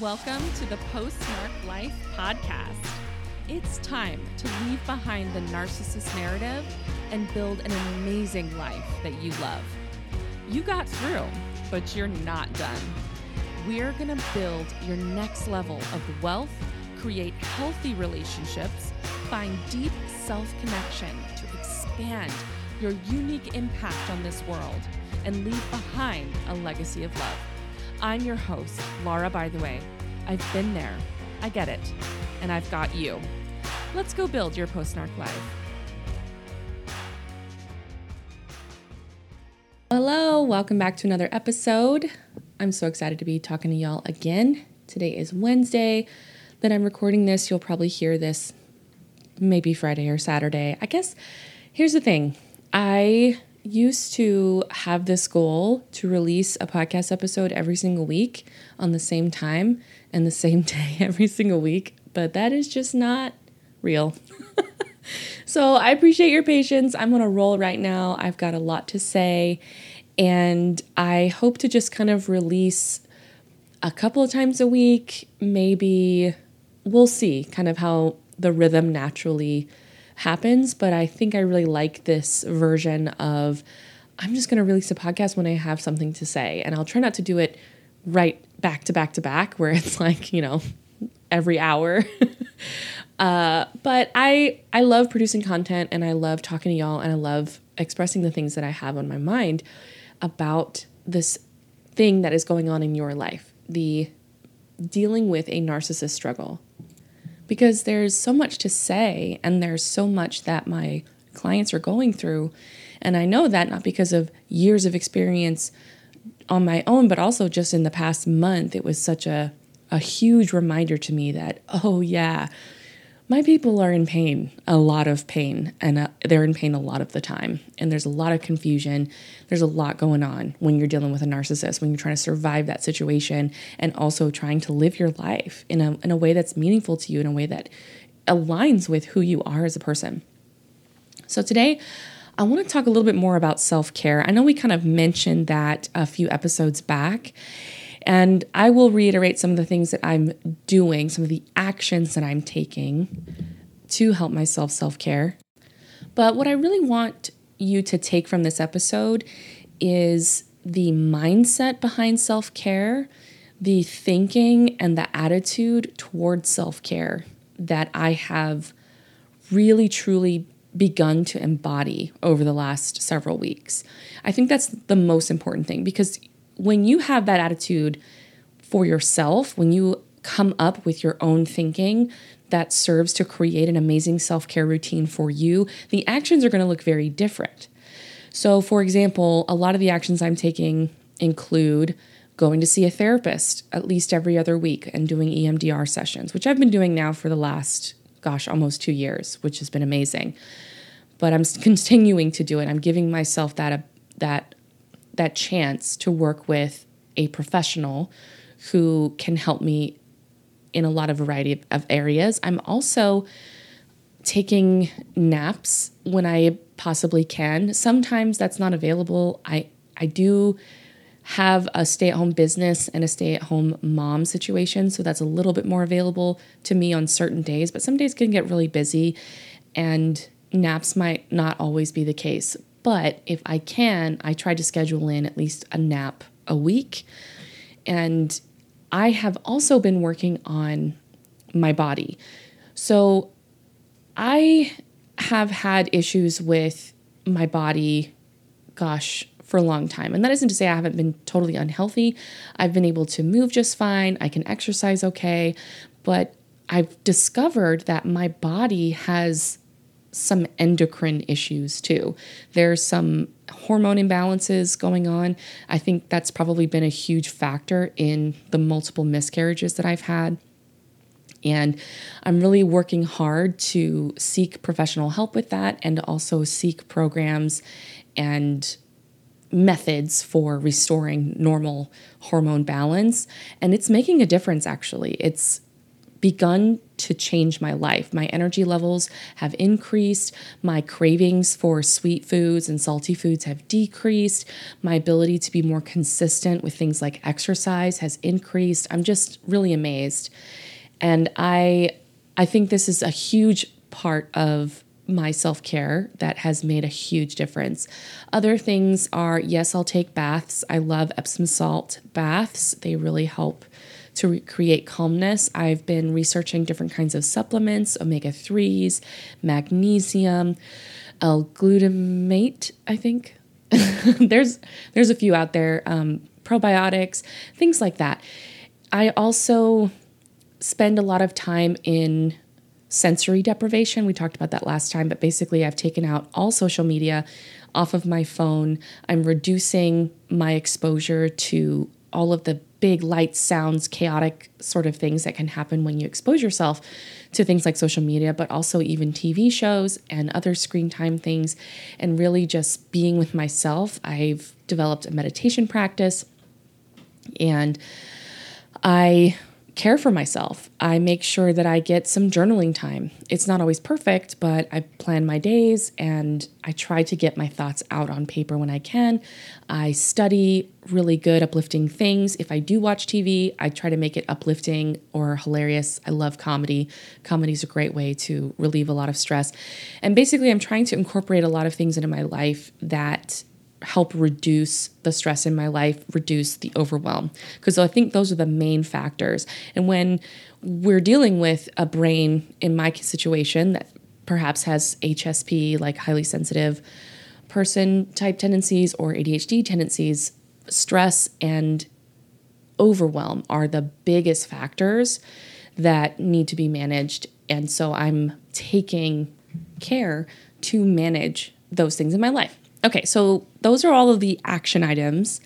Welcome to the Post Narc Life podcast. It's time to leave behind the narcissist narrative and build an amazing life that you love. You got through, but you're not done. We're going to build your next level of wealth, create healthy relationships, find deep self connection to expand your unique impact on this world, and leave behind a legacy of love. I'm your host, Laura, by the way. I've been there. I get it. And I've got you. Let's go build your post narc life. Hello, welcome back to another episode. I'm so excited to be talking to y'all again. Today is Wednesday that I'm recording this. You'll probably hear this maybe Friday or Saturday. I guess here's the thing I used to have this goal to release a podcast episode every single week on the same time and the same day every single week, but that is just not real. so I appreciate your patience. I'm going to roll right now. I've got a lot to say, and I hope to just kind of release a couple of times a week. Maybe we'll see kind of how the rhythm naturally happens, but I think I really like this version of I'm just going to release a podcast when I have something to say. And I'll try not to do it right back to back to back, where it's like, you know, every hour. uh, but I I love producing content and I love talking to y'all and I love expressing the things that I have on my mind about this thing that is going on in your life, the dealing with a narcissist struggle because there's so much to say and there's so much that my clients are going through. And I know that not because of years of experience on my own, but also just in the past month, it was such a, a huge reminder to me that, oh, yeah, my people are in pain, a lot of pain, and uh, they're in pain a lot of the time. And there's a lot of confusion. There's a lot going on when you're dealing with a narcissist, when you're trying to survive that situation and also trying to live your life in a, in a way that's meaningful to you, in a way that aligns with who you are as a person. So today, I want to talk a little bit more about self care. I know we kind of mentioned that a few episodes back. And I will reiterate some of the things that I'm doing, some of the actions that I'm taking to help myself self care. But what I really want you to take from this episode is the mindset behind self care, the thinking and the attitude towards self care that I have really truly begun to embody over the last several weeks. I think that's the most important thing because when you have that attitude for yourself, when you come up with your own thinking that serves to create an amazing self care routine for you, the actions are going to look very different. So, for example, a lot of the actions I'm taking include going to see a therapist at least every other week and doing EMDR sessions, which I've been doing now for the last, gosh, almost two years, which has been amazing. But I'm continuing to do it. I'm giving myself that, uh, that that chance to work with a professional who can help me in a lot of variety of, of areas. I'm also taking naps when I possibly can. Sometimes that's not available. I I do have a stay-at-home business and a stay-at-home mom situation, so that's a little bit more available to me on certain days, but some days can get really busy and naps might not always be the case. But if I can, I try to schedule in at least a nap a week. And I have also been working on my body. So I have had issues with my body, gosh, for a long time. And that isn't to say I haven't been totally unhealthy. I've been able to move just fine, I can exercise okay, but I've discovered that my body has some endocrine issues too. There's some hormone imbalances going on. I think that's probably been a huge factor in the multiple miscarriages that I've had. And I'm really working hard to seek professional help with that and also seek programs and methods for restoring normal hormone balance. And it's making a difference, actually. It's begun to change my life. My energy levels have increased. My cravings for sweet foods and salty foods have decreased. My ability to be more consistent with things like exercise has increased. I'm just really amazed. And I I think this is a huge part of my self care that has made a huge difference. Other things are yes, I'll take baths. I love Epsom salt baths, they really help to re- create calmness. I've been researching different kinds of supplements, omega 3s, magnesium, L-glutamate, I think. there's there's a few out there, um, probiotics, things like that. I also spend a lot of time in sensory deprivation. We talked about that last time, but basically, I've taken out all social media off of my phone. I'm reducing my exposure to all of the big lights, sounds, chaotic sort of things that can happen when you expose yourself to things like social media, but also even TV shows and other screen time things, and really just being with myself. I've developed a meditation practice and I care for myself. I make sure that I get some journaling time. It's not always perfect, but I plan my days and I try to get my thoughts out on paper when I can. I study really good, uplifting things. If I do watch TV, I try to make it uplifting or hilarious. I love comedy. Comedy is a great way to relieve a lot of stress. And basically, I'm trying to incorporate a lot of things into my life that help reduce the stress in my life, reduce the overwhelm. Because I think those are the main factors. And when we're dealing with a brain, in my situation, that perhaps has HSP, like highly sensitive person type tendencies or ADHD tendencies, stress and overwhelm are the biggest factors that need to be managed. And so I'm taking care to manage those things in my life. Okay, so those are all of the action items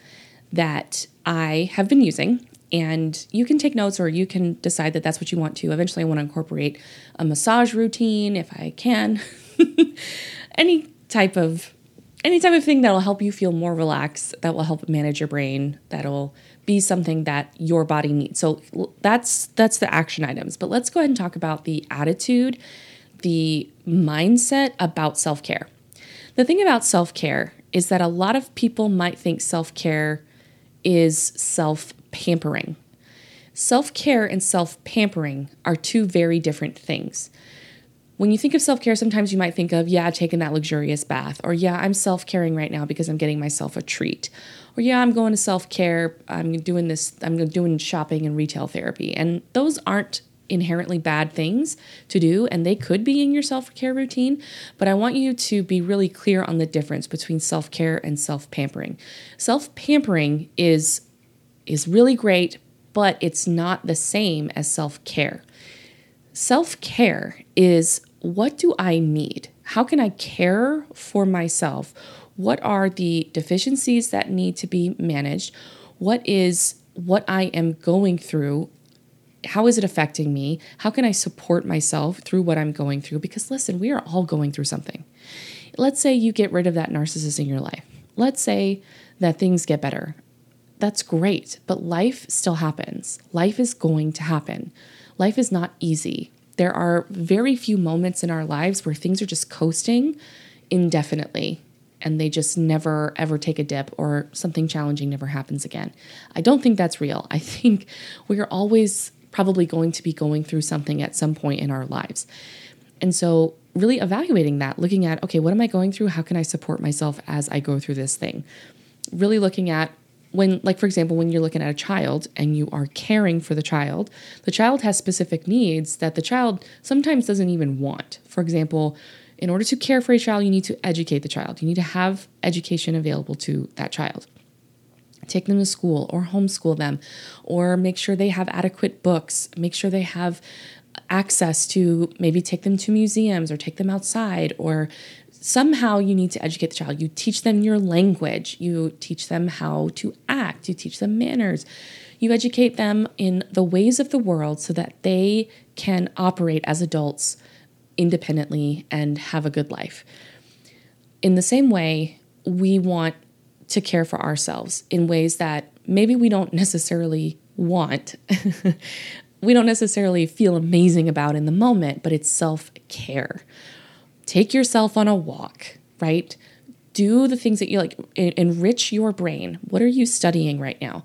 that I have been using. And you can take notes or you can decide that that's what you want to. Eventually, I want to incorporate a massage routine if I can. any type of any type of thing that'll help you feel more relaxed, that will help manage your brain, that'll be something that your body needs. So that's that's the action items. But let's go ahead and talk about the attitude, the mindset about self-care. The thing about self care is that a lot of people might think self care is self pampering. Self care and self pampering are two very different things. When you think of self care, sometimes you might think of, yeah, I've taken that luxurious bath, or yeah, I'm self caring right now because I'm getting myself a treat, or yeah, I'm going to self care, I'm doing this, I'm doing shopping and retail therapy. And those aren't inherently bad things to do and they could be in your self-care routine but i want you to be really clear on the difference between self-care and self-pampering. Self-pampering is is really great but it's not the same as self-care. Self-care is what do i need? How can i care for myself? What are the deficiencies that need to be managed? What is what I am going through how is it affecting me? How can I support myself through what I'm going through? Because listen, we are all going through something. Let's say you get rid of that narcissist in your life. Let's say that things get better. That's great, but life still happens. Life is going to happen. Life is not easy. There are very few moments in our lives where things are just coasting indefinitely and they just never ever take a dip or something challenging never happens again. I don't think that's real. I think we are always probably going to be going through something at some point in our lives. And so, really evaluating that, looking at, okay, what am I going through? How can I support myself as I go through this thing? Really looking at when, like, for example, when you're looking at a child and you are caring for the child, the child has specific needs that the child sometimes doesn't even want. For example, in order to care for a child, you need to educate the child. You need to have education available to that child take them to school or homeschool them or make sure they have adequate books, make sure they have access to maybe take them to museums or take them outside or somehow you need to educate the child. You teach them your language, you teach them how to act, you teach them manners. You educate them in the ways of the world so that they can operate as adults independently and have a good life. In the same way, we want to care for ourselves in ways that maybe we don't necessarily want. we don't necessarily feel amazing about in the moment, but it's self care. Take yourself on a walk, right? Do the things that you like, enrich your brain. What are you studying right now?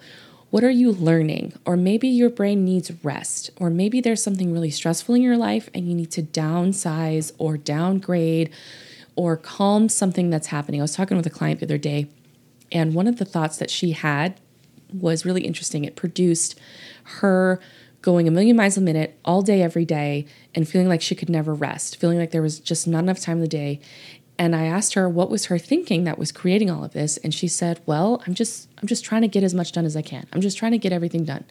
What are you learning? Or maybe your brain needs rest, or maybe there's something really stressful in your life and you need to downsize or downgrade or calm something that's happening. I was talking with a client the other day, and one of the thoughts that she had was really interesting. It produced her going a million miles a minute all day, every day, and feeling like she could never rest, feeling like there was just not enough time in the day. And I asked her what was her thinking that was creating all of this, and she said, "Well, I'm just I'm just trying to get as much done as I can. I'm just trying to get everything done."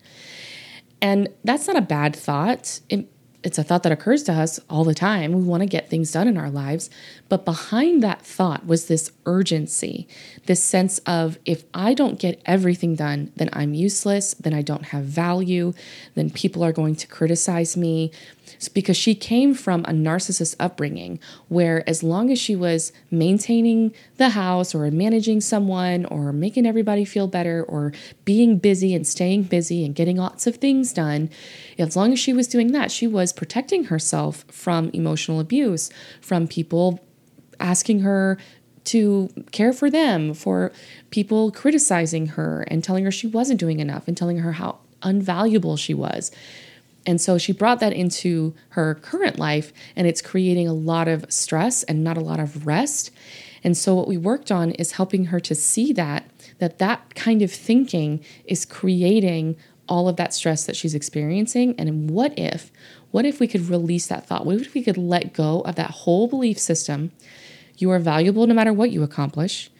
And that's not a bad thought. It it's a thought that occurs to us all the time. We want to get things done in our lives. But behind that thought was this urgency, this sense of if I don't get everything done, then I'm useless, then I don't have value, then people are going to criticize me. It's because she came from a narcissist upbringing where, as long as she was maintaining the house or managing someone or making everybody feel better or being busy and staying busy and getting lots of things done, as long as she was doing that, she was protecting herself from emotional abuse, from people asking her to care for them, for people criticizing her and telling her she wasn't doing enough and telling her how unvaluable she was. And so she brought that into her current life, and it's creating a lot of stress and not a lot of rest. And so what we worked on is helping her to see that that that kind of thinking is creating all of that stress that she's experiencing. And what if what if we could release that thought? What if we could let go of that whole belief system? You are valuable no matter what you accomplish.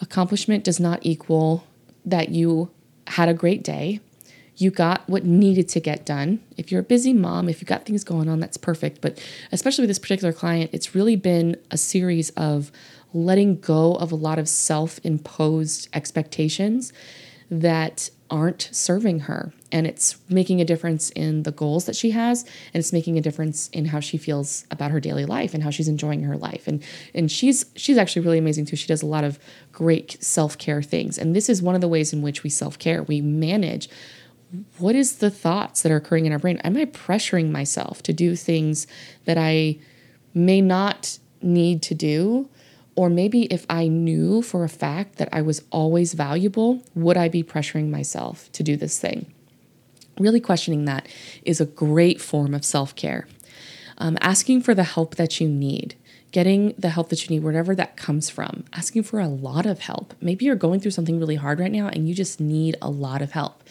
Accomplishment does not equal that you had a great day. You got what needed to get done. If you're a busy mom, if you've got things going on, that's perfect. But especially with this particular client, it's really been a series of letting go of a lot of self imposed expectations that aren't serving her. And it's making a difference in the goals that she has and it's making a difference in how she feels about her daily life and how she's enjoying her life. And and she's she's actually really amazing too. She does a lot of great self-care things. And this is one of the ways in which we self-care. We manage what is the thoughts that are occurring in our brain. Am i pressuring myself to do things that i may not need to do or maybe if I knew for a fact that I was always valuable, would I be pressuring myself to do this thing? Really questioning that is a great form of self care. Um, asking for the help that you need, getting the help that you need, wherever that comes from, asking for a lot of help. Maybe you're going through something really hard right now and you just need a lot of help.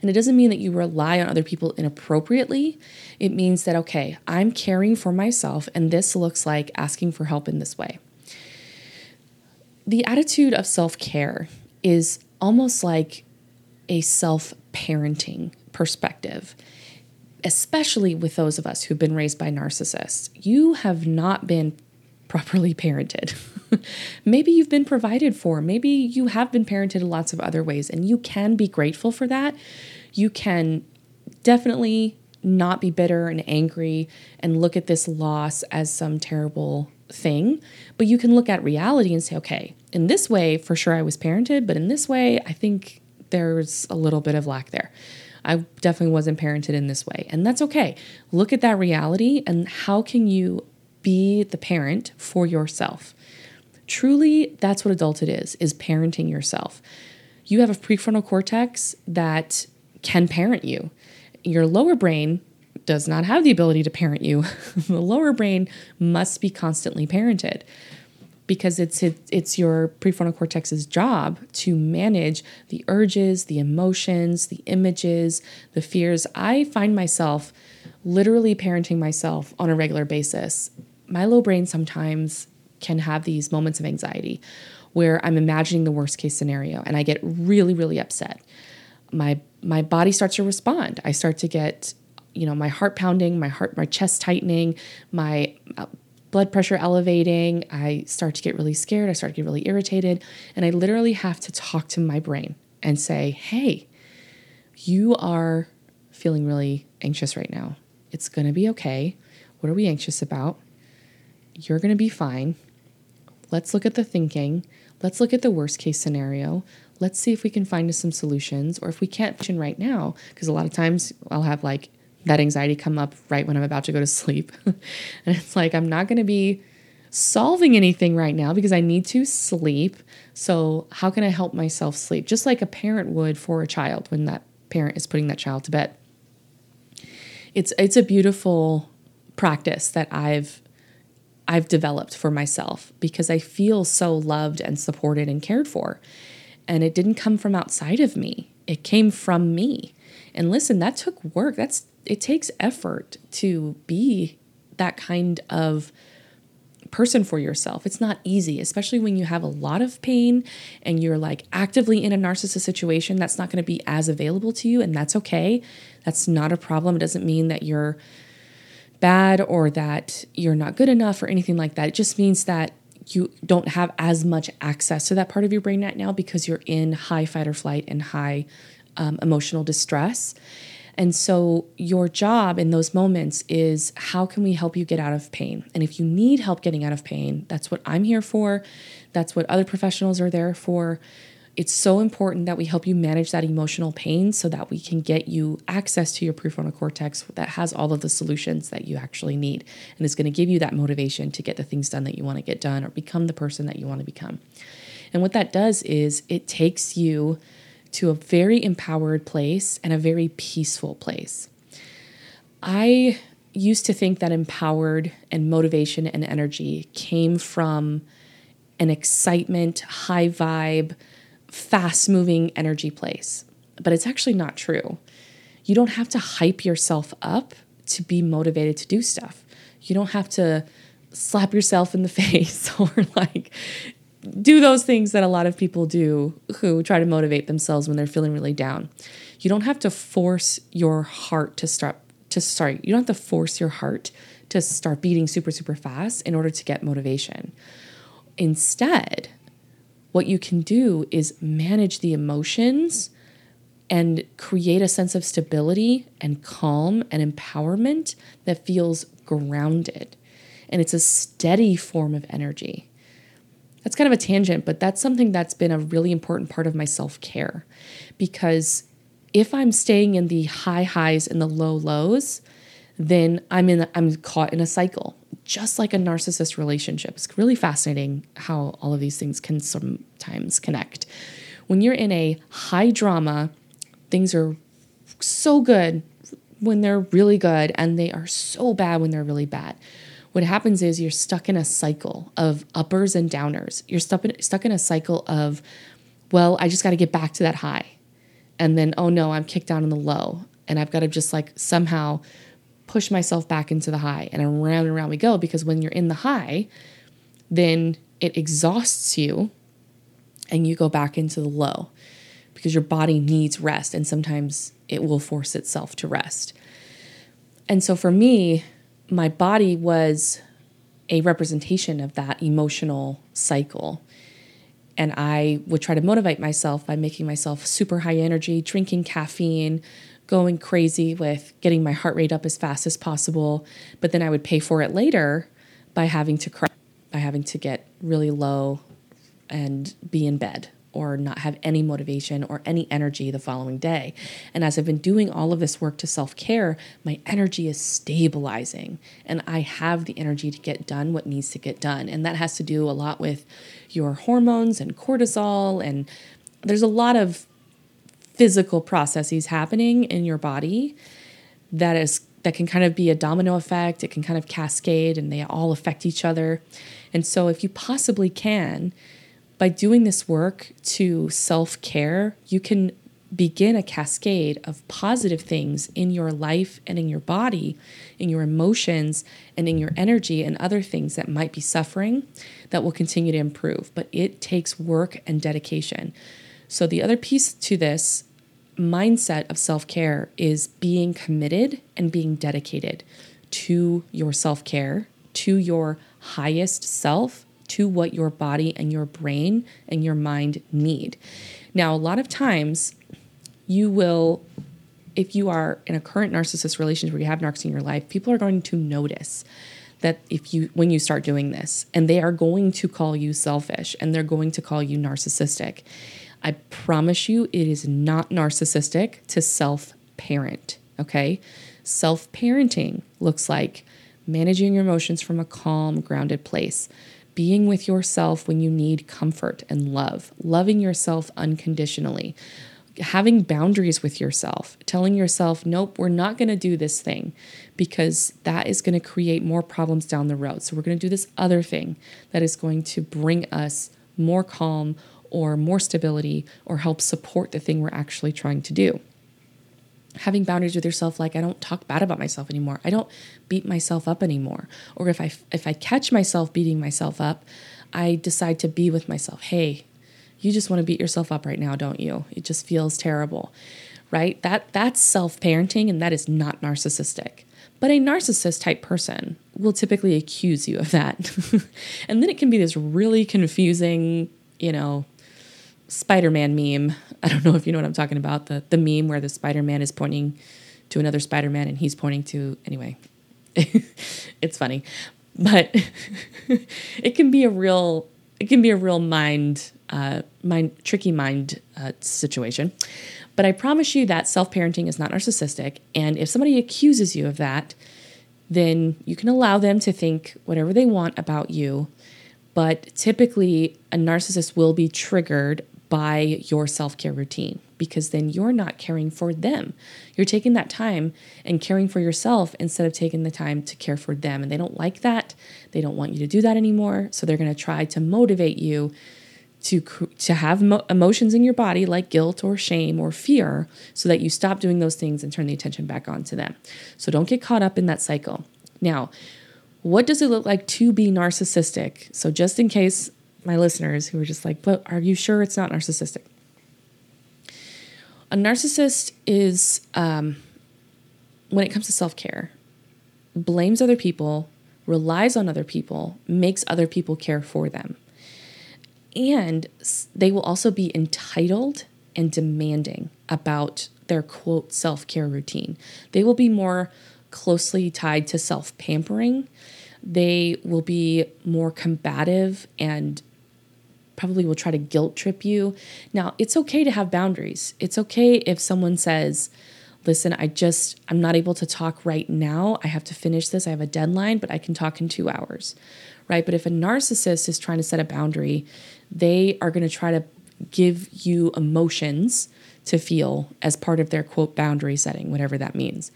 And it doesn't mean that you rely on other people inappropriately. It means that, okay, I'm caring for myself and this looks like asking for help in this way the attitude of self care is almost like a self parenting perspective, especially with those of us who've been raised by narcissists. You have not been properly parented. maybe you've been provided for. Maybe you have been parented in lots of other ways, and you can be grateful for that. You can definitely not be bitter and angry and look at this loss as some terrible thing, but you can look at reality and say, okay, in this way, for sure I was parented, but in this way, I think there's a little bit of lack there. I definitely wasn't parented in this way. And that's okay. Look at that reality and how can you be the parent for yourself? Truly, that's what adulthood is, is parenting yourself. You have a prefrontal cortex that can parent you. Your lower brain does not have the ability to parent you. the lower brain must be constantly parented because it's it's your prefrontal cortex's job to manage the urges, the emotions, the images, the fears. I find myself literally parenting myself on a regular basis. My low brain sometimes can have these moments of anxiety where I'm imagining the worst case scenario and I get really really upset. My my body starts to respond. I start to get you know my heart pounding my heart my chest tightening my uh, blood pressure elevating. I start to get really scared. I start to get really irritated. And I literally have to talk to my brain and say, hey, you are feeling really anxious right now. It's going to be okay. What are we anxious about? You're going to be fine. Let's look at the thinking. Let's look at the worst case scenario. Let's see if we can find some solutions or if we can't right now, because a lot of times I'll have like that anxiety come up right when I'm about to go to sleep. and it's like, I'm not going to be solving anything right now because I need to sleep. So, how can I help myself sleep? Just like a parent would for a child when that parent is putting that child to bed. It's it's a beautiful practice that I've I've developed for myself because I feel so loved and supported and cared for. And it didn't come from outside of me. It came from me. And listen, that took work. That's it takes effort to be that kind of person for yourself. It's not easy, especially when you have a lot of pain and you're like actively in a narcissist situation that's not going to be as available to you and that's okay. That's not a problem. It doesn't mean that you're bad or that you're not good enough or anything like that. It just means that you don't have as much access to that part of your brain right now because you're in high fight or flight and high um, emotional distress. And so, your job in those moments is how can we help you get out of pain? And if you need help getting out of pain, that's what I'm here for. That's what other professionals are there for. It's so important that we help you manage that emotional pain so that we can get you access to your prefrontal cortex that has all of the solutions that you actually need and is going to give you that motivation to get the things done that you want to get done or become the person that you want to become. And what that does is it takes you to a very empowered place and a very peaceful place. I used to think that empowered and motivation and energy came from an excitement, high vibe, fast moving energy place. But it's actually not true. You don't have to hype yourself up to be motivated to do stuff. You don't have to slap yourself in the face or like do those things that a lot of people do who try to motivate themselves when they're feeling really down. You don't have to force your heart to start to sorry, you don't have to force your heart to start beating super super fast in order to get motivation. Instead, what you can do is manage the emotions and create a sense of stability and calm and empowerment that feels grounded. And it's a steady form of energy that's kind of a tangent, but that's something that's been a really important part of my self care because if I'm staying in the high highs and the low lows, then I'm in I'm caught in a cycle, just like a narcissist relationship. It's really fascinating how all of these things can sometimes connect. When you're in a high drama, things are so good when they're really good, and they are so bad when they're really bad what happens is you're stuck in a cycle of uppers and downers. You're stuck in, stuck in a cycle of, well, I just got to get back to that high. And then, oh no, I'm kicked down in the low. And I've got to just like somehow push myself back into the high. And around and around we go because when you're in the high, then it exhausts you and you go back into the low because your body needs rest. And sometimes it will force itself to rest. And so for me, my body was a representation of that emotional cycle. And I would try to motivate myself by making myself super high energy, drinking caffeine, going crazy with getting my heart rate up as fast as possible. But then I would pay for it later by having to cry, by having to get really low and be in bed or not have any motivation or any energy the following day. And as I've been doing all of this work to self care, my energy is stabilizing and I have the energy to get done what needs to get done. And that has to do a lot with your hormones and cortisol. And there's a lot of physical processes happening in your body that is that can kind of be a domino effect it can kind of cascade and they all affect each other and so if you possibly can by doing this work to self care, you can begin a cascade of positive things in your life and in your body, in your emotions, and in your energy, and other things that might be suffering that will continue to improve. But it takes work and dedication. So, the other piece to this mindset of self care is being committed and being dedicated to your self care, to your highest self, to what your body and your brain and your mind need. Now, a lot of times you will, if you are in a current narcissist relationship where you have narcs in your life, people are going to notice that if you when you start doing this and they are going to call you selfish and they're going to call you narcissistic i promise you it is not narcissistic to self parent Okay. Self parenting looks like managing your emotions from a calm, grounded place, being with yourself when you need comfort and love, loving yourself unconditionally, having boundaries with yourself, telling yourself, nope, we're not going to do this thing because that is going to create more problems down the road. So we're going to do this other thing that is going to bring us more calm or more stability or help support the thing we're actually trying to do having boundaries with yourself like i don't talk bad about myself anymore. I don't beat myself up anymore. Or if i if i catch myself beating myself up i decide to be with myself. Hey you just want to beat yourself up right now don't you? It just feels terrible right? That that's self-parenting and that is not narcissistic. But a narcissist type person will typically accuse you of that. And then it can be this really confusing you know Spider-Man meme. I don't know if you know what I'm talking about. The the meme where the Spider-Man is pointing to another Spider-Man and he's pointing to anyway. it's funny. But it can be a real it can be a real mind uh, mind tricky mind uh, situation. But I promise you that self-parenting is not narcissistic and if somebody accuses you of that, then you can allow them to think whatever they want about you. But typically, a narcissist will be triggered by your self care routine because then you're not caring for them. You're taking that time and caring for yourself instead of taking the time to care for them. And they don't like that. They don't want you to do that anymore. So they're going to try to motivate you to to have mo- emotions in your body like guilt or shame or fear so that you stop doing those things and turn the attention back onto them. So don't get caught up in that cycle. Now, what does it look like to be narcissistic? So just in case my listeners who are just like, but are you sure it's not narcissistic? A narcissist is, um, when it comes to self care, blames other people, relies on other people, makes other people care for them. And they will also be entitled and demanding about their quote self care routine. They will be more closely tied to self pampering. They will be more combative and probably will try to guilt trip you. Now, it's okay to have boundaries. It's okay if someone says, listen, I just, I'm not able to talk right now. I have to finish this. I have a deadline, but I can talk in two hours, right? But if a narcissist is trying to set a boundary, they are going to try to give you emotions to feel as part of their quote boundary setting, whatever that means.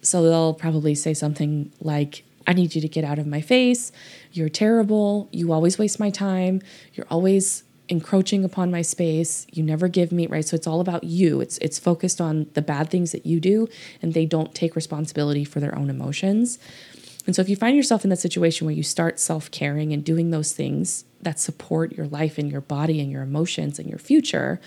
So they'll probably say something like, I need you to get out of my face. You're terrible. You always waste my time. You're always encroaching upon my space. You never give me, right? So it's all about you. It's it's focused on the bad things that you do and they don't take responsibility for their own emotions. And so if you find yourself in that situation where you start self-caring and doing those things that support your life and your body and your emotions and your future,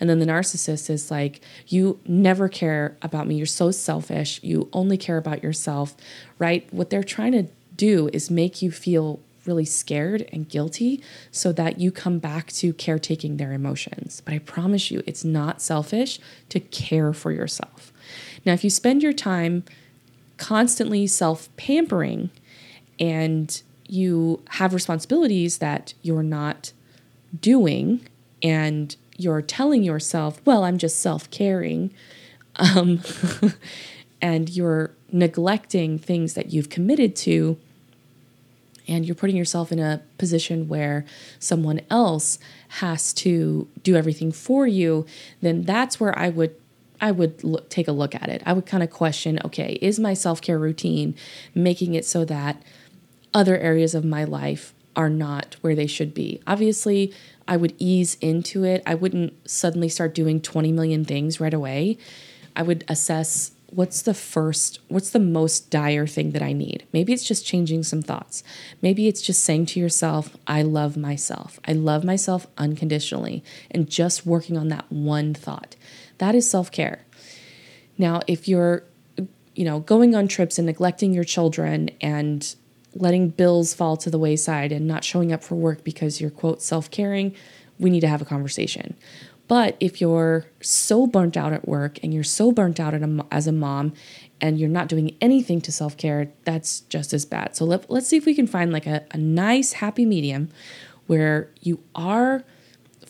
and then the narcissist is like, you never care about me. You're so selfish. You only care about yourself, right? What they're trying to do is make you feel really scared and guilty so that you come back to caretaking their emotions. But I promise you, it's not selfish to care for yourself. Now, if you spend your time constantly self pampering and you have responsibilities that you're not doing and you're telling yourself, well, I'm just self caring, um, and you're neglecting things that you've committed to, and you're putting yourself in a position where someone else has to do everything for you, then that's where I would I would look, take a look at it. I would kind of question okay, is my self care routine making it so that other areas of my life are not where they should be? Obviously, I would ease into it. I wouldn't suddenly start doing 20 million things right away. I would assess what's the first, what's the most dire thing that I need? Maybe it's just changing some thoughts. Maybe it's just saying to yourself, I love myself. I love myself unconditionally, and just working on that one thought. That is self care. Now, if you're, you know, going on trips and neglecting your children and letting bills fall to the wayside and not showing up for work because you're, quote, self caring, we need to have a conversation. But if you're so burnt out at work and you're so burnt out as a mom and you're not doing anything to self care, that's just as bad. So let, let's see if we can find like a, a nice, happy medium where you are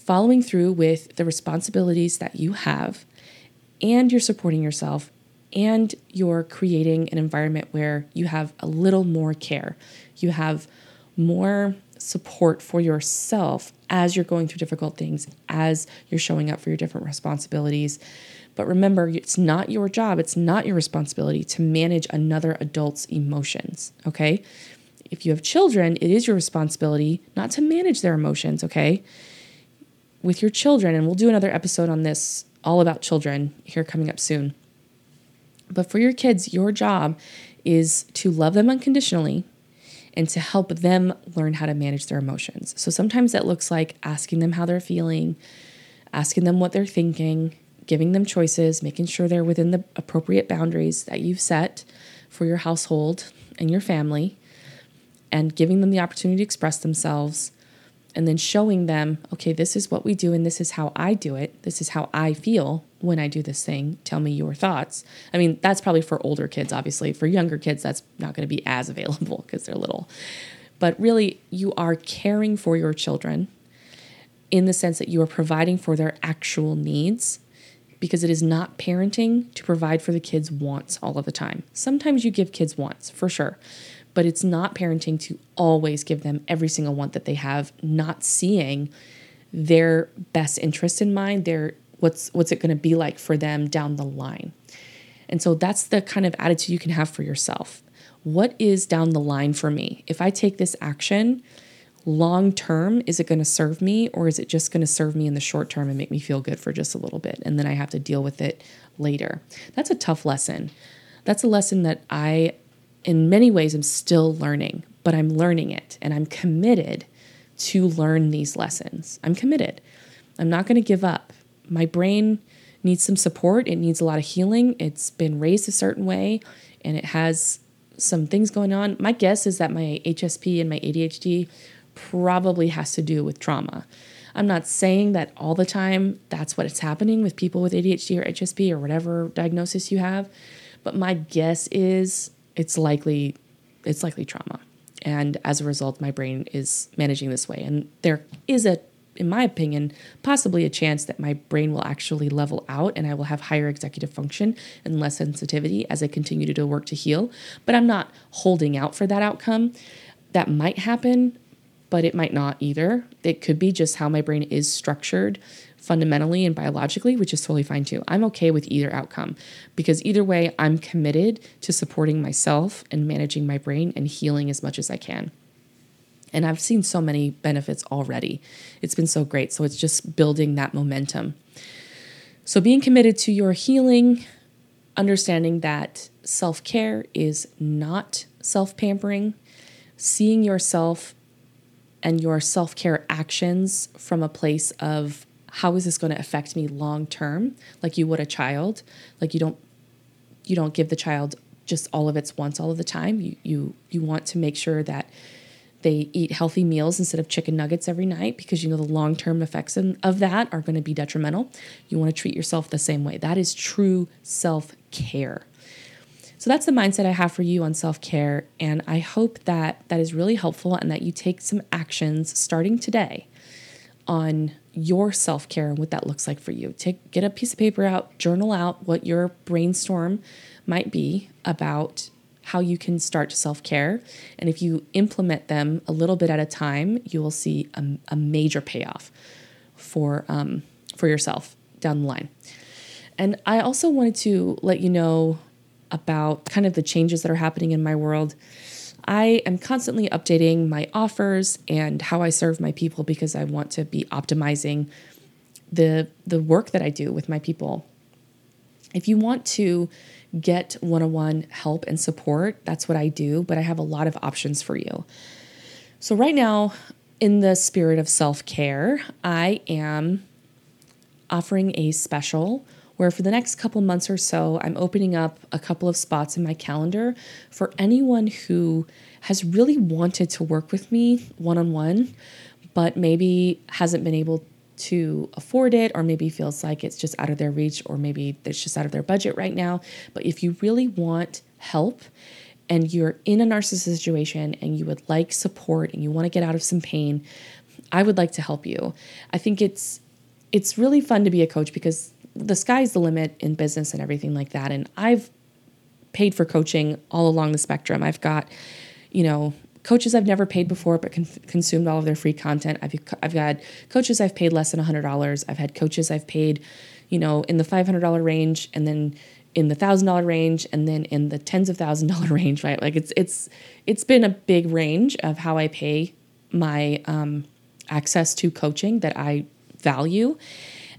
following through with the responsibilities that you have and you're supporting yourself and you're creating an environment where you have a little more care. You have more support for yourself as you're going through difficult things, as you're showing up for your different responsibilities. But remember, it's not your job, it's not your responsibility to manage another adult's emotions, okay? If you have children, it is your responsibility not to manage their emotions, okay? With your children, and we'll do another episode on this all about children here coming up soon. But for your kids, your job is to love them unconditionally and to help them learn how to manage their emotions. So sometimes that looks like asking them how they're feeling, asking them what they're thinking, giving them choices, making sure they're within the appropriate boundaries that you've set for your household and your family, and giving them the opportunity to express themselves and then showing them, okay, this is what we do and this is how I do it. This is how I feel when I do this thing. Tell me your thoughts. I mean, that's probably for older kids, obviously. For younger kids, that's not going to be as available because they're little. But really, you are caring for your children in the sense that you are providing for their actual needs because it is not parenting to provide for the kids' wants all of the time. Sometimes you give kids wants, for sure but it's not parenting to always give them every single want that they have, not seeing their best interest in mind, their what's what's it going to be like for them down the line. And so that's the kind of attitude you can have for yourself. What is down the line for me? If I take this action, long term, is it going to serve me or is it just going to serve me in the short term and make me feel good for just a little bit? And then I have to deal with it later. That's a tough lesson. That's a lesson that I in many ways I'm still learning, but I'm learning it and I'm committed to learn these lessons. I'm committed. I'm not going to give up. My brain needs some support, it needs a lot of healing. It's been raised a certain way and it has some things going on. My guess is that my HSP and my ADHD probably has to do with trauma. I'm not saying that all the time that's what is happening with people with ADHD or HSP or whatever diagnosis you have, but my guess is it's likely it's likely trauma. And as a result, my brain is managing this way. And there is a in my opinion, possibly a chance that my brain will actually level out and I will have higher executive function and less sensitivity as I continue to do work to heal. But I'm not holding out for that outcome. That might happen, but it might not either. It could be just how my brain is structured fundamentally and biologically, which is totally fine too. I'm okay with either outcome because either way, I'm committed to supporting myself and managing my brain and healing as much as I can. And I've seen so many benefits already. It's been so great. So it's just building that momentum. So being committed to your healing, understanding that self care is not self pampering, seeing yourself and your self care actions from a place of how is this going to affect me long term like you would a child like you don't you don't give the child just all of its wants all of the time you you you want to make sure that they eat healthy meals instead of chicken nuggets every night because you know the long term effects of that are going to be detrimental. You want to treat yourself the same way. That is true self care. So that's the mindset I have for you on self care. And I hope that that is really helpful and that you take some actions starting today on your self care and what that looks like for you. Take get a piece of paper out, journal out what your brainstorm might be about how you can start to self care. And if you implement them a little bit at a time, you will see a, a major payoff for um, for yourself down the line. And I also wanted to let you know about kind of the changes that are happening in my world. I am constantly updating my offers and how I serve my people because I want to be optimizing the the work that I do with my people. If you want to get one-on-one help and support, that's what I do, but I have a lot of options for you. So right now, in the spirit of self-care, I am offering a special where for the next couple months or so, I'm opening up a couple of spots in my calendar for anyone who has really wanted to work with me one on one, but maybe hasn't been able to afford it, or maybe feels like it's just out of their reach, or maybe it's just out of their budget right now. But if you really want help, and you're in a narcissist situation and you would like support and you want to get out of some pain, I would like to help you. I think it's it's really fun to be a coach because the sky's the limit in business and everything like that. And I've paid for coaching all along the spectrum. I've got, you know, coaches I've never paid before but con- consumed all of their free content. I've I've got coaches I've paid less than $100. I've had coaches I've paid, you know, in the $500 range and then in the $1000 range and then in the tens of thousand dollar range, right? Like it's it's it's been a big range of how I pay my um, access to coaching that I value.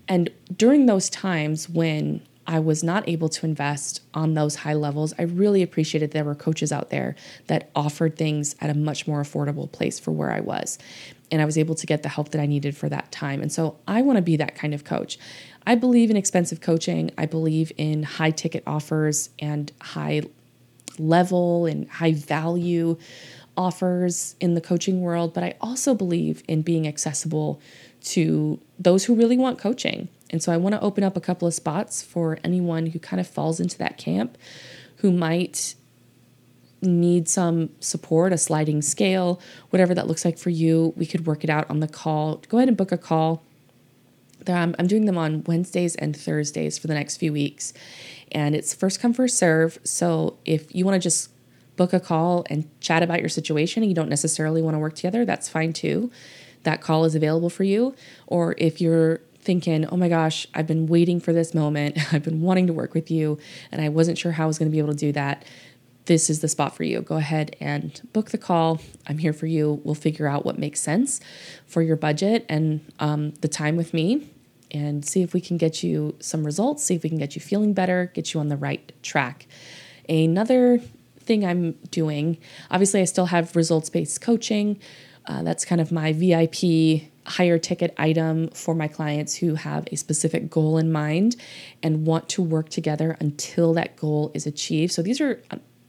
And during those times when I was not able to invest on those high levels, I really appreciated there were coaches out there that offered things at a much more affordable place for where I was. And I was able to get the help that I needed for that time. And so I want to be that kind of coach. I believe in expensive coaching. I believe in high ticket offers and high level and high value offers in the coaching world, but I also believe in being accessible to those who really want coaching. And so I want to open up a couple of spots for anyone who kind of falls into that camp who might need some support, a sliding scale, whatever that looks like for you. We could work it out on the call. Go ahead and book a call. I'm, doing them on Wednesdays and Thursdays for the next few weeks. And it's first come, first serve. So if you want to just book a call and chat about your situation and you don't necessarily want to work together, that's fine too. That call is available for you. Or if you're thinking, oh my gosh, I've been waiting for this moment. I've been wanting to work with you, and I wasn't sure how I was going to be able to do that. This is the spot for you. Go ahead and book the call. I'm here for you. We'll figure out what makes sense for your budget and um, the time with me and see if we can get you some results, see if we can get you feeling better, get you on the right track. Another thing I'm doing, obviously, I still have results based coaching. Uh, that's kind of my VIP higher ticket item for my clients who have a specific goal in mind and want to work together until that goal is achieved. So these are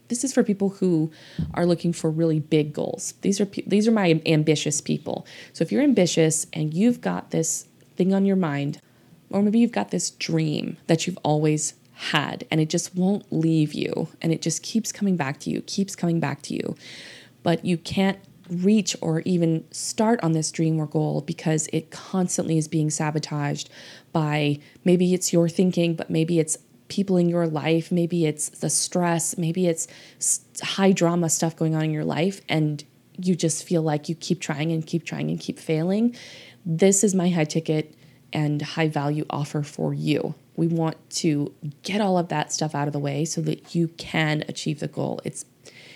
this is for people who are looking for really big goals. These are these are my ambitious people. So if you're ambitious and you've got this thing on your mind or maybe you've got this dream that you've always had and it just won't leave you and it just keeps coming back to you, keeps coming back to you. But you can't reach or even start on this dream or goal because it constantly is being sabotaged by maybe it's your thinking, but maybe it's people in your life, maybe it's the stress, maybe it's high drama stuff going on in your life, and you just feel like you keep trying and keep trying and keep failing. This is my high ticket and high value offer for you. We want to get all of that stuff out of the way so that you can achieve the goal. It's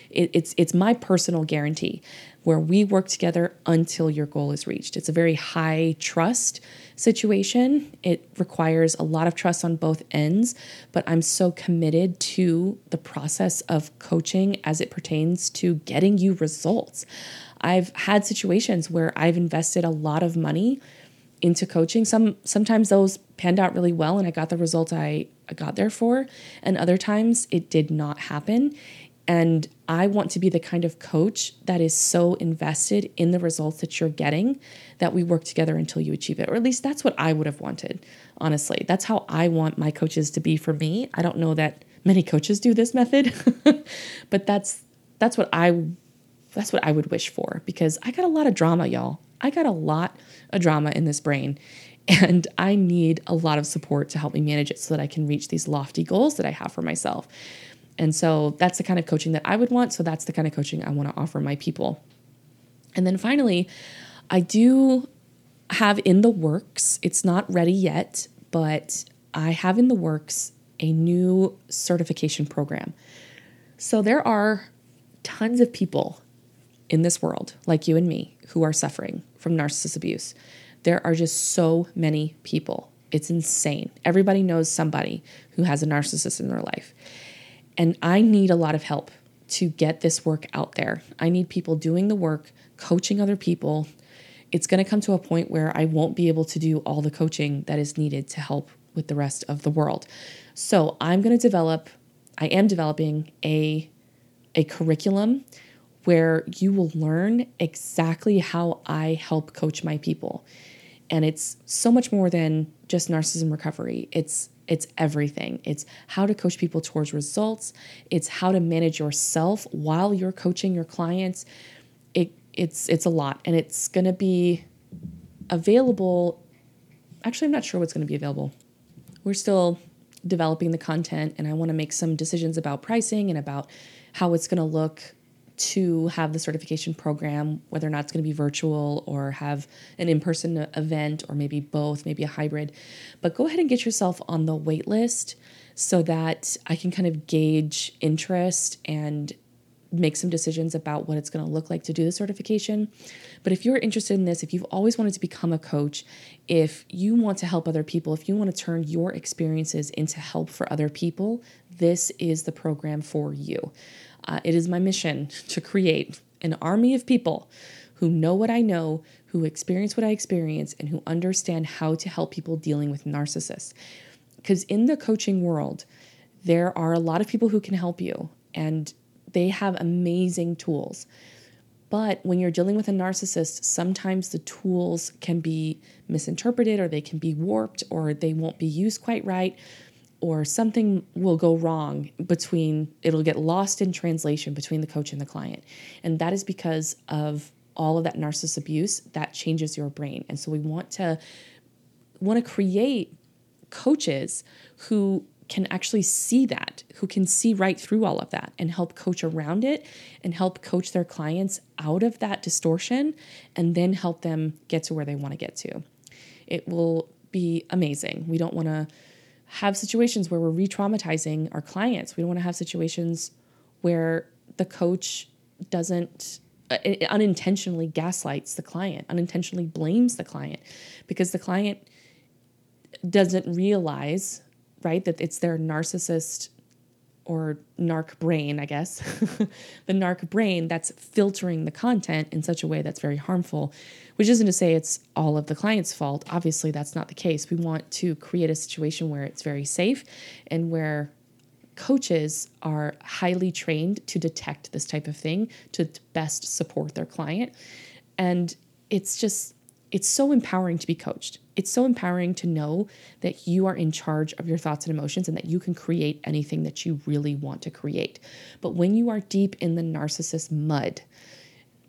it, it's it's my personal guarantee where we work together until your goal is reached. It's a very high trust situation. It requires a lot of trust on both ends, but I'm so committed to the process of coaching as it pertains to getting you results. I've had situations where I've invested a lot of money into coaching. Some sometimes those panned out really well and I got the result I, I got there for, and other times it did not happen. And I want to be the kind of coach that is so invested in the results that you're getting that we work together until you achieve it. Or at least that's what I would have wanted, honestly. That's how I want my coaches to be for me. I don't know that many coaches do this method, but that's that's what I that's what I would wish for because I got a lot of drama, y'all. I got a lot of drama in this brain and I need a lot of support to help me manage it so that I can reach these lofty goals that I have for myself. And so that's the kind of coaching that I would want. So that's the kind of coaching I want to offer my people. And then finally, I do have in the works, it's not ready yet, but I have in the works a new certification program. So there are tons of people in this world, like you and me, who are suffering from narcissist abuse. There are just so many people. It's insane. Everybody knows somebody who has a narcissist in their life. And I need a lot of help to get this work out there. I need people doing the work, coaching other people. It's going to come to a point where I won't be able to do all the coaching that is needed to help with the rest of the world. So, I'm going to develop I am developing a a curriculum where you will learn exactly how I help coach my people. And it's so much more than just narcissism recovery. It's it's everything. It's how to coach people towards results. It's how to manage yourself while you're coaching your clients. It it's it's a lot and it's going to be available Actually, I'm not sure what's going to be available. We're still developing the content and I want to make some decisions about pricing and about how it's going to look to have the certification program, whether or not it's going to be virtual or have an in person event or maybe both, maybe a hybrid. But go ahead and get yourself on the wait list so that I can kind of gauge interest and make some decisions about what it's going to look like to do the certification. But if you're interested in this, if you've always wanted to become a coach, if you want to help other people, if you want to turn your experiences into help for other people, this is the program for you. Uh, it is my mission to create an army of people who know what I know, who experience what I experience, and who understand how to help people dealing with narcissists. Because in the coaching world, there are a lot of people who can help you, and they have amazing tools. But when you're dealing with a narcissist, sometimes the tools can be misinterpreted or they can be warped or they won't be used quite right or something will go wrong between it'll get lost in translation between the coach and the client and that is because of all of that narcissist abuse that changes your brain and so we want to want to create coaches who can actually see that, who can see right through all of that and help coach around it and help coach their clients out of that distortion and then help them get to where they want to get to. It will be amazing. We don't want to have situations where we're re traumatizing our clients. We don't want to have situations where the coach doesn't uh, unintentionally gaslights the client, unintentionally blames the client because the client doesn't realize, right, that it's their narcissist or narc brain, I guess, the narc brain that's filtering the content in such a way that's very harmful, which isn't to say it's all of the client's fault. Obviously, that's not the case. We want to create a situation where it's very safe and where coaches are highly trained to detect this type of thing to best support their client. And it's just, it's so empowering to be coached it's so empowering to know that you are in charge of your thoughts and emotions and that you can create anything that you really want to create. But when you are deep in the narcissist mud,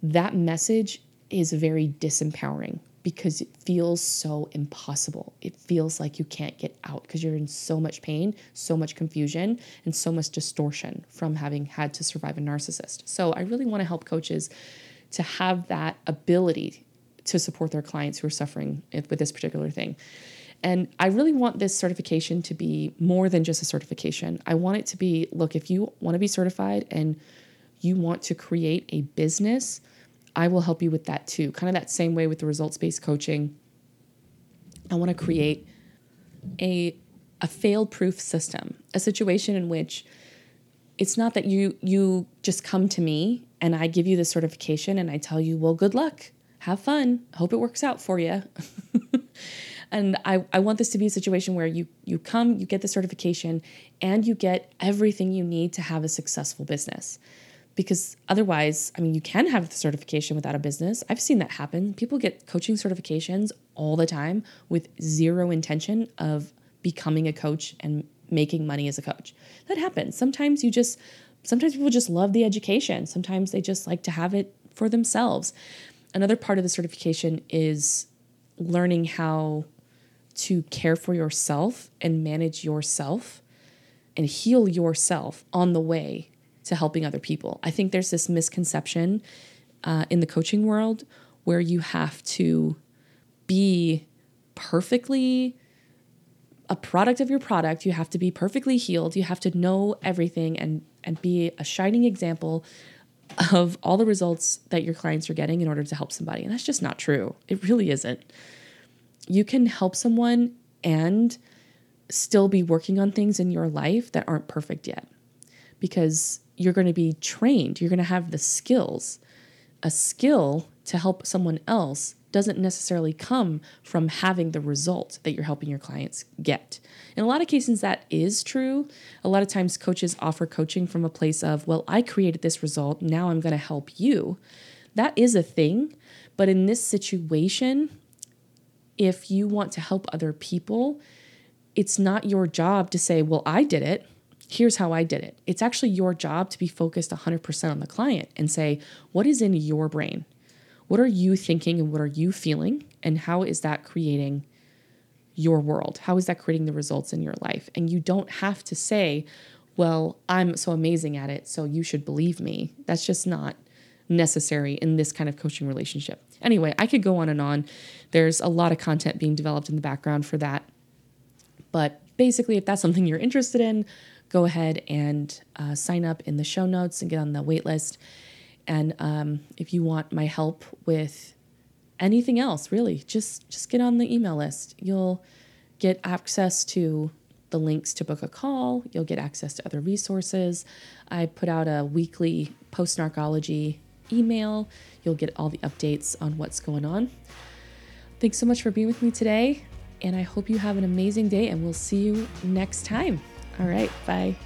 that message is very disempowering because it feels so impossible. It feels like you can't get out because you're in so much pain, so much confusion, and so much distortion from having had to survive a narcissist. So I really want to help coaches to have that ability to support their clients who are suffering with this particular thing. And I really want this certification to be more than just a certification. I want it to be look, if you want to be certified and you want to create a business, I will help you with that too. Kind of that same way with the results based coaching. I want to create a a fail proof system, a situation in which it's not that you you just come to me and I give you the certification and I tell you, well, good luck have fun. Hope it works out for you. and I, I want this to be a situation where you you come, you get the certification, and you get everything you need to have a successful business. Because otherwise, I mean, you can have the certification without a business. I've seen that happen. People get coaching certifications all the time with zero intention of becoming a coach and making money as a coach. That happens. Sometimes you just sometimes people just love the education. Sometimes they just like to have it for themselves another part of the certification is learning how to care for yourself and manage yourself and heal yourself on the way to helping other people. I think there's this misconception uh, in the coaching world where you have to be perfectly a product of your product. You have to be perfectly healed. You have to know everything and and be a shining example of all the results that your clients are getting in order to help somebody. And that's just not true. It really isn't. You can help someone and still be working on things in your life that aren't perfect yet because you're going to be trained, you're going to have the skills. A skill to help someone else doesn't necessarily come from having the result that you're helping your clients get. In a lot of cases, that is true. A lot of times, coaches offer coaching from a place of, well, I created this result, now I'm going to help you. That is a thing. But in this situation, if you want to help other people, it's not your job to say, well, I did it. Here's how I did it. It's actually your job to be focused 100% on the client and say, what is in your brain? What are you thinking and what are you feeling? And how is that creating your world? How is that creating the results in your life? And you don't have to say, well, I'm so amazing at it, so you should believe me. That's just not necessary in this kind of coaching relationship. Anyway, I could go on and on. There's a lot of content being developed in the background for that. But basically, if that's something you're interested in, go ahead and uh, sign up in the show notes and get on the wait list. And um, if you want my help with anything else, really, just just get on the email list. You'll get access to the links to book a call. You'll get access to other resources. I put out a weekly post narcology email. You'll get all the updates on what's going on. Thanks so much for being with me today, and I hope you have an amazing day, and we'll see you next time. All right, bye.